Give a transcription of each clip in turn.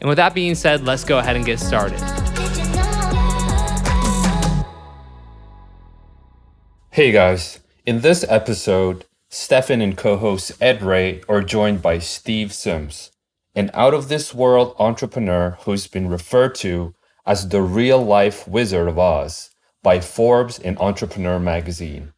And with that being said, let's go ahead and get started. Hey guys, in this episode, Stefan and co host Ed Reay are joined by Steve Sims, an out of this world entrepreneur who's been referred to as the real life Wizard of Oz by Forbes and Entrepreneur magazine.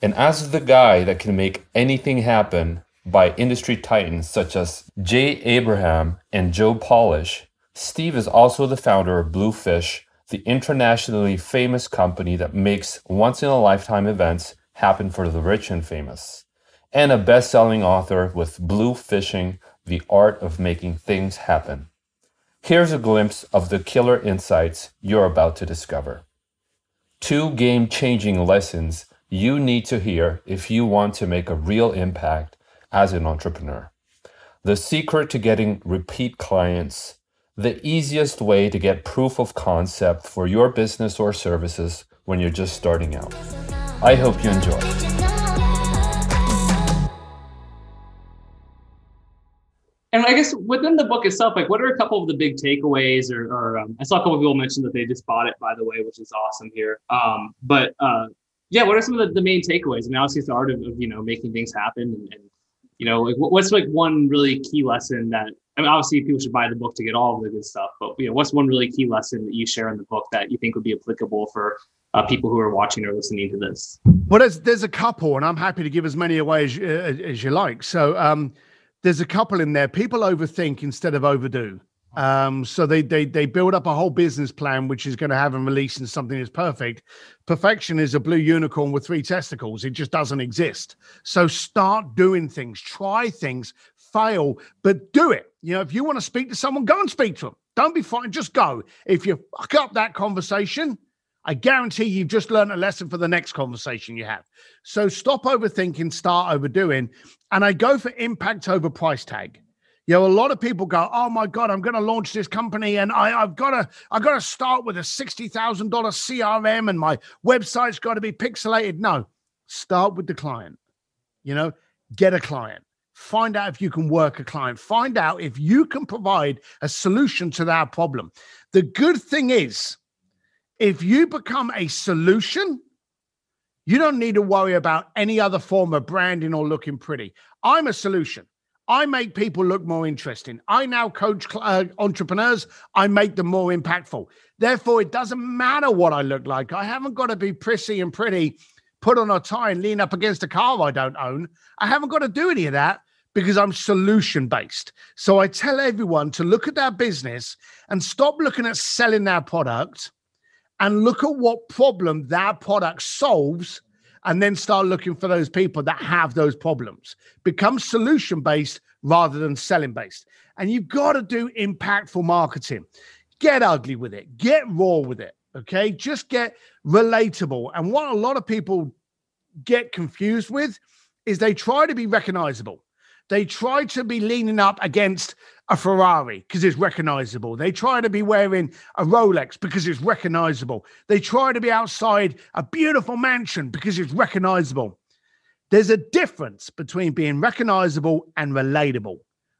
And as the guy that can make anything happen by industry titans such as Jay Abraham and Joe Polish, Steve is also the founder of Bluefish, the internationally famous company that makes once in a lifetime events happen for the rich and famous, and a best selling author with Bluefishing The Art of Making Things Happen. Here's a glimpse of the killer insights you're about to discover. Two game changing lessons you need to hear if you want to make a real impact as an entrepreneur. The secret to getting repeat clients, the easiest way to get proof of concept for your business or services when you're just starting out. I hope you enjoy. And I guess within the book itself, like what are a couple of the big takeaways? Or, or um, I saw a couple of people mention that they just bought it, by the way, which is awesome here. Um, but uh, yeah, what are some of the, the main takeaways? I mean, obviously, it's the art of, of you know making things happen and, and you know, like what's like one really key lesson that I mean, obviously people should buy the book to get all of the good stuff, but you know, what's one really key lesson that you share in the book that you think would be applicable for uh, people who are watching or listening to this? Well, there's there's a couple, and I'm happy to give as many away as, uh, as you like. So um, there's a couple in there. People overthink instead of overdo. Um, so they they they build up a whole business plan which is going to have them releasing something that's perfect. Perfection is a blue unicorn with three testicles. It just doesn't exist. So start doing things, try things, fail, but do it. You know, if you want to speak to someone, go and speak to them. Don't be frightened, just go. If you fuck up that conversation, I guarantee you've just learned a lesson for the next conversation you have. So stop overthinking, start overdoing. And I go for impact over price tag you know, a lot of people go, "Oh my god, I'm going to launch this company, and I, have got to, I've got to start with a sixty thousand dollar CRM, and my website's got to be pixelated." No, start with the client. You know, get a client. Find out if you can work a client. Find out if you can provide a solution to that problem. The good thing is, if you become a solution, you don't need to worry about any other form of branding or looking pretty. I'm a solution. I make people look more interesting. I now coach uh, entrepreneurs. I make them more impactful. Therefore, it doesn't matter what I look like. I haven't got to be prissy and pretty, put on a tie and lean up against a car I don't own. I haven't got to do any of that because I'm solution based. So I tell everyone to look at their business and stop looking at selling their product and look at what problem that product solves and then start looking for those people that have those problems. Become solution based rather than selling based. And you've got to do impactful marketing. Get ugly with it, get raw with it. Okay. Just get relatable. And what a lot of people get confused with is they try to be recognizable. They try to be leaning up against a Ferrari because it's recognizable. They try to be wearing a Rolex because it's recognizable. They try to be outside a beautiful mansion because it's recognizable. There's a difference between being recognizable and relatable.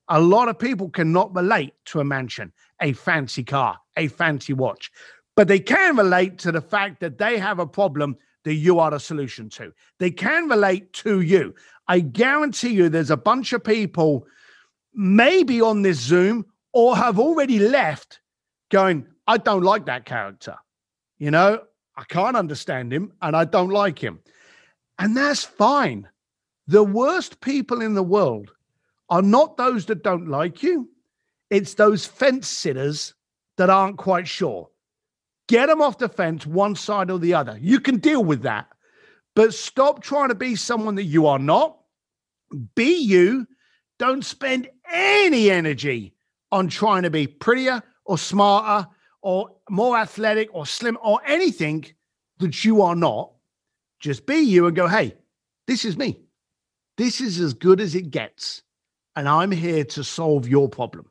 A lot of people cannot relate to a mansion, a fancy car, a fancy watch, but they can relate to the fact that they have a problem that you are the solution to. They can relate to you. I guarantee you there's a bunch of people maybe on this Zoom or have already left going, I don't like that character. You know, I can't understand him and I don't like him. And that's fine. The worst people in the world are not those that don't like you, It's those fence sitters that aren't quite sure. Get them off the fence, one side or the other. You can deal with that, but stop trying to be someone that you are not. Be you. Don't spend any energy on trying to be prettier or smarter or more athletic or slim or anything that you are not. Just be you and go, hey, this is me. This is as good as it gets. And I'm here to solve your problem.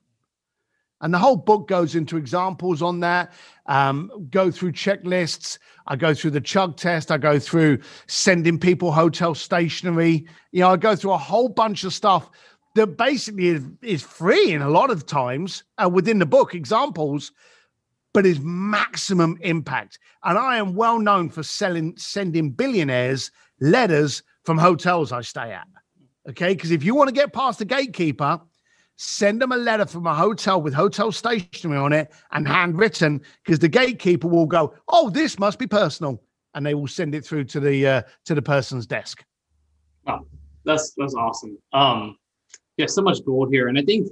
And the whole book goes into examples on that. Um, go through checklists. I go through the chug test. I go through sending people hotel stationery. You know, I go through a whole bunch of stuff that basically is, is free in a lot of times uh, within the book, examples, but is maximum impact. And I am well known for selling, sending billionaires letters from hotels I stay at. Okay. Because if you want to get past the gatekeeper, send them a letter from a hotel with hotel stationery on it and handwritten, because the gatekeeper will go, Oh, this must be personal. And they will send it through to the uh, to the person's desk. Wow, that's that's awesome. Um, yeah, so much gold here, and I think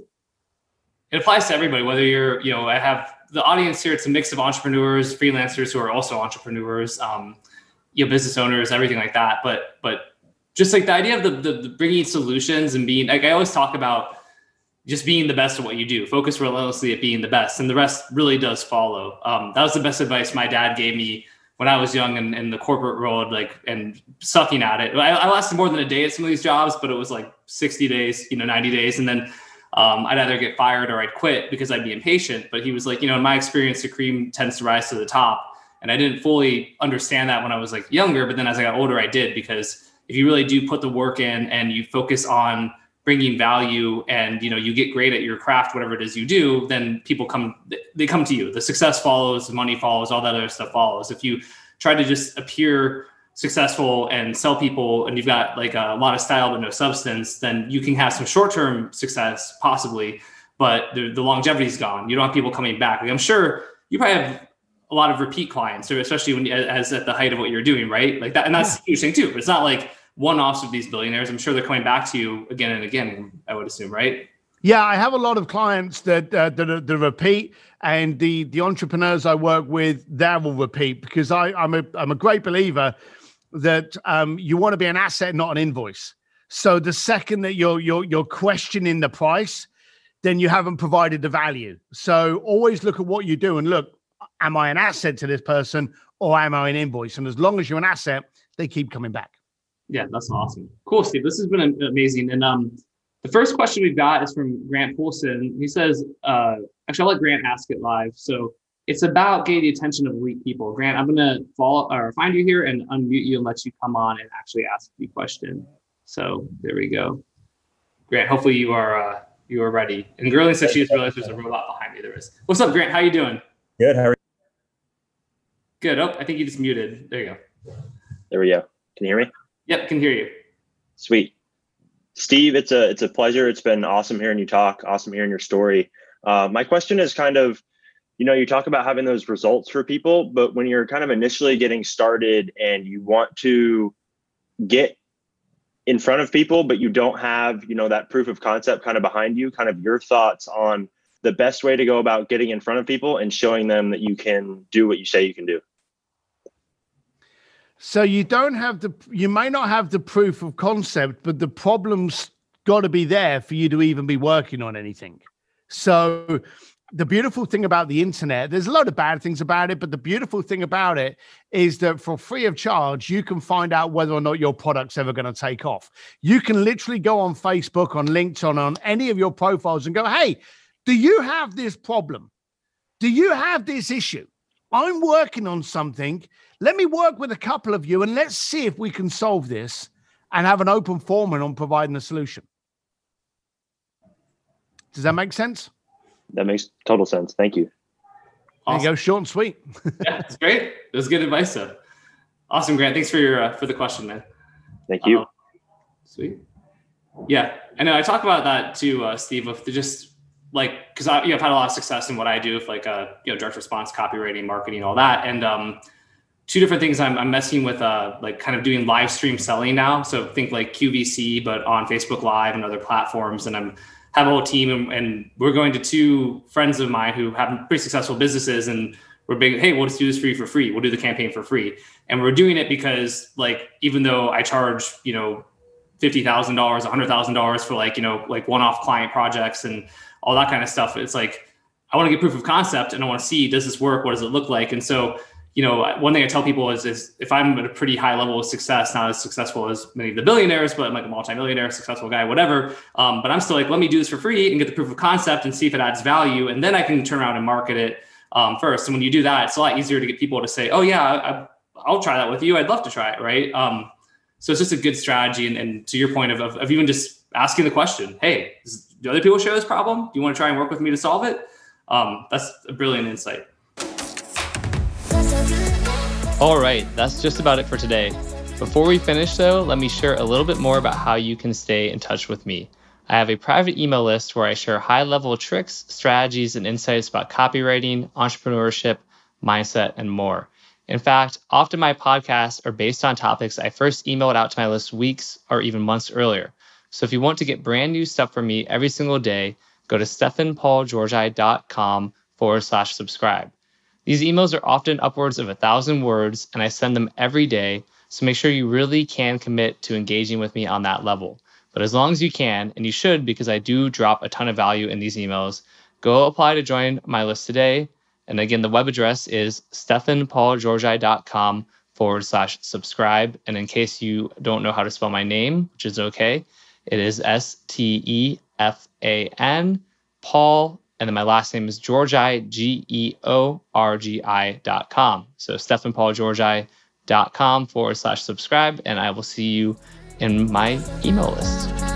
it applies to everybody. Whether you're, you know, I have the audience here. It's a mix of entrepreneurs, freelancers who are also entrepreneurs, um, you know, business owners, everything like that. But but just like the idea of the, the, the bringing solutions and being like I always talk about just being the best at what you do. Focus relentlessly at being the best, and the rest really does follow. Um, that was the best advice my dad gave me when I was young and in the corporate world, like and sucking at it. I, I, lasted more than a day at some of these jobs, but it was like 60 days, you know, 90 days, and then um, I'd either get fired or I'd quit because I'd be impatient. But he was like, you know, in my experience, the cream tends to rise to the top, and I didn't fully understand that when I was like younger. But then as I got older, I did because if you really do put the work in and you focus on bringing value and you know you get great at your craft whatever it is you do then people come they come to you. The success follows the money follows all that other stuff follows. If you try to just appear successful and sell people and you've got like a lot of style but no substance then you can have some short-term success possibly but the, the longevity is gone. You don't have people coming back. Like i'm sure you probably have a lot of repeat clients or especially when as at the height of what you're doing right? Like that and that's yeah. thing too but it's not like one-offs of these billionaires. I'm sure they're coming back to you again and again. I would assume, right? Yeah, I have a lot of clients that uh, that, that repeat, and the the entrepreneurs I work with, they will repeat because I, I'm a I'm a great believer that um, you want to be an asset, not an invoice. So the second that you're you're you're questioning the price, then you haven't provided the value. So always look at what you do and look, am I an asset to this person or am I an invoice? And as long as you're an asset, they keep coming back. Yeah, that's awesome. Cool, Steve. This has been amazing. And um, the first question we've got is from Grant Poulson. He says, uh, actually, I'll let Grant ask it live. So it's about getting the attention of elite people. Grant, I'm gonna follow or find you here and unmute you and let you come on and actually ask the question. So there we go. Grant, hopefully you are uh, you are ready. And Girly says she just realized there's a robot behind me. There is. What's up, Grant? How you doing? Good. How are you? Good. Oh, I think you just muted. There you go. There we go. Can you hear me? Yep, can hear you. Sweet. Steve, it's a it's a pleasure. It's been awesome hearing you talk. Awesome hearing your story. Uh, my question is kind of, you know, you talk about having those results for people, but when you're kind of initially getting started and you want to get in front of people, but you don't have, you know, that proof of concept kind of behind you, kind of your thoughts on the best way to go about getting in front of people and showing them that you can do what you say you can do. So you don't have the, you may not have the proof of concept, but the problem's got to be there for you to even be working on anything. So the beautiful thing about the internet, there's a lot of bad things about it, but the beautiful thing about it is that for free of charge, you can find out whether or not your product's ever going to take off. You can literally go on Facebook, on LinkedIn, on any of your profiles and go, hey, do you have this problem? Do you have this issue? I'm working on something let me work with a couple of you and let's see if we can solve this and have an open forum on providing a solution. Does that make sense? That makes total sense. Thank you. Awesome. There you go, short and sweet. yeah, it's great. It was good advice, though. Awesome, Grant. Thanks for your uh, for the question, man. Thank you. Uh, sweet. Yeah, I know. I talk about that too, uh, Steve. Of just like because I you know, I've had a lot of success in what I do, with like uh, you know direct response, copywriting, marketing, all that, and um, two different things I'm, I'm messing with, uh, like kind of doing live stream selling now. So think like QVC, but on Facebook Live and other platforms. And I'm have a whole team, and, and we're going to two friends of mine who have pretty successful businesses, and we're big. Hey, we'll just do this for you for free. We'll do the campaign for free, and we're doing it because like even though I charge you know fifty thousand dollars, a hundred thousand dollars for like you know like one-off client projects and all that kind of stuff. It's like I want to get proof of concept and I want to see does this work? What does it look like? And so you know, one thing I tell people is, is if I'm at a pretty high level of success, not as successful as many of the billionaires, but I'm like a multimillionaire, successful guy, whatever. Um, but I'm still like, let me do this for free and get the proof of concept and see if it adds value, and then I can turn around and market it um, first. And when you do that, it's a lot easier to get people to say, oh yeah, I, will try that with you. I'd love to try it, right? Um, so it's just a good strategy. And, and to your point of, of, of, even just asking the question, hey, do other people share this problem? Do you want to try and work with me to solve it? Um, that's a brilliant insight. All right, that's just about it for today. Before we finish, though, let me share a little bit more about how you can stay in touch with me. I have a private email list where I share high level tricks, strategies, and insights about copywriting, entrepreneurship, mindset, and more. In fact, often my podcasts are based on topics I first emailed out to my list weeks or even months earlier. So if you want to get brand new stuff from me every single day, go to stefanpaulgeorgi.com forward slash subscribe. These emails are often upwards of a thousand words, and I send them every day. So make sure you really can commit to engaging with me on that level. But as long as you can, and you should because I do drop a ton of value in these emails, go apply to join my list today. And again, the web address is stefanpaulgeorgi.com forward slash subscribe. And in case you don't know how to spell my name, which is okay, it is S T E F A N, Paul and then my last name is Georgi, G E O R G I dot com. So stefanpaulgeorgi.com forward slash subscribe, and I will see you in my email list.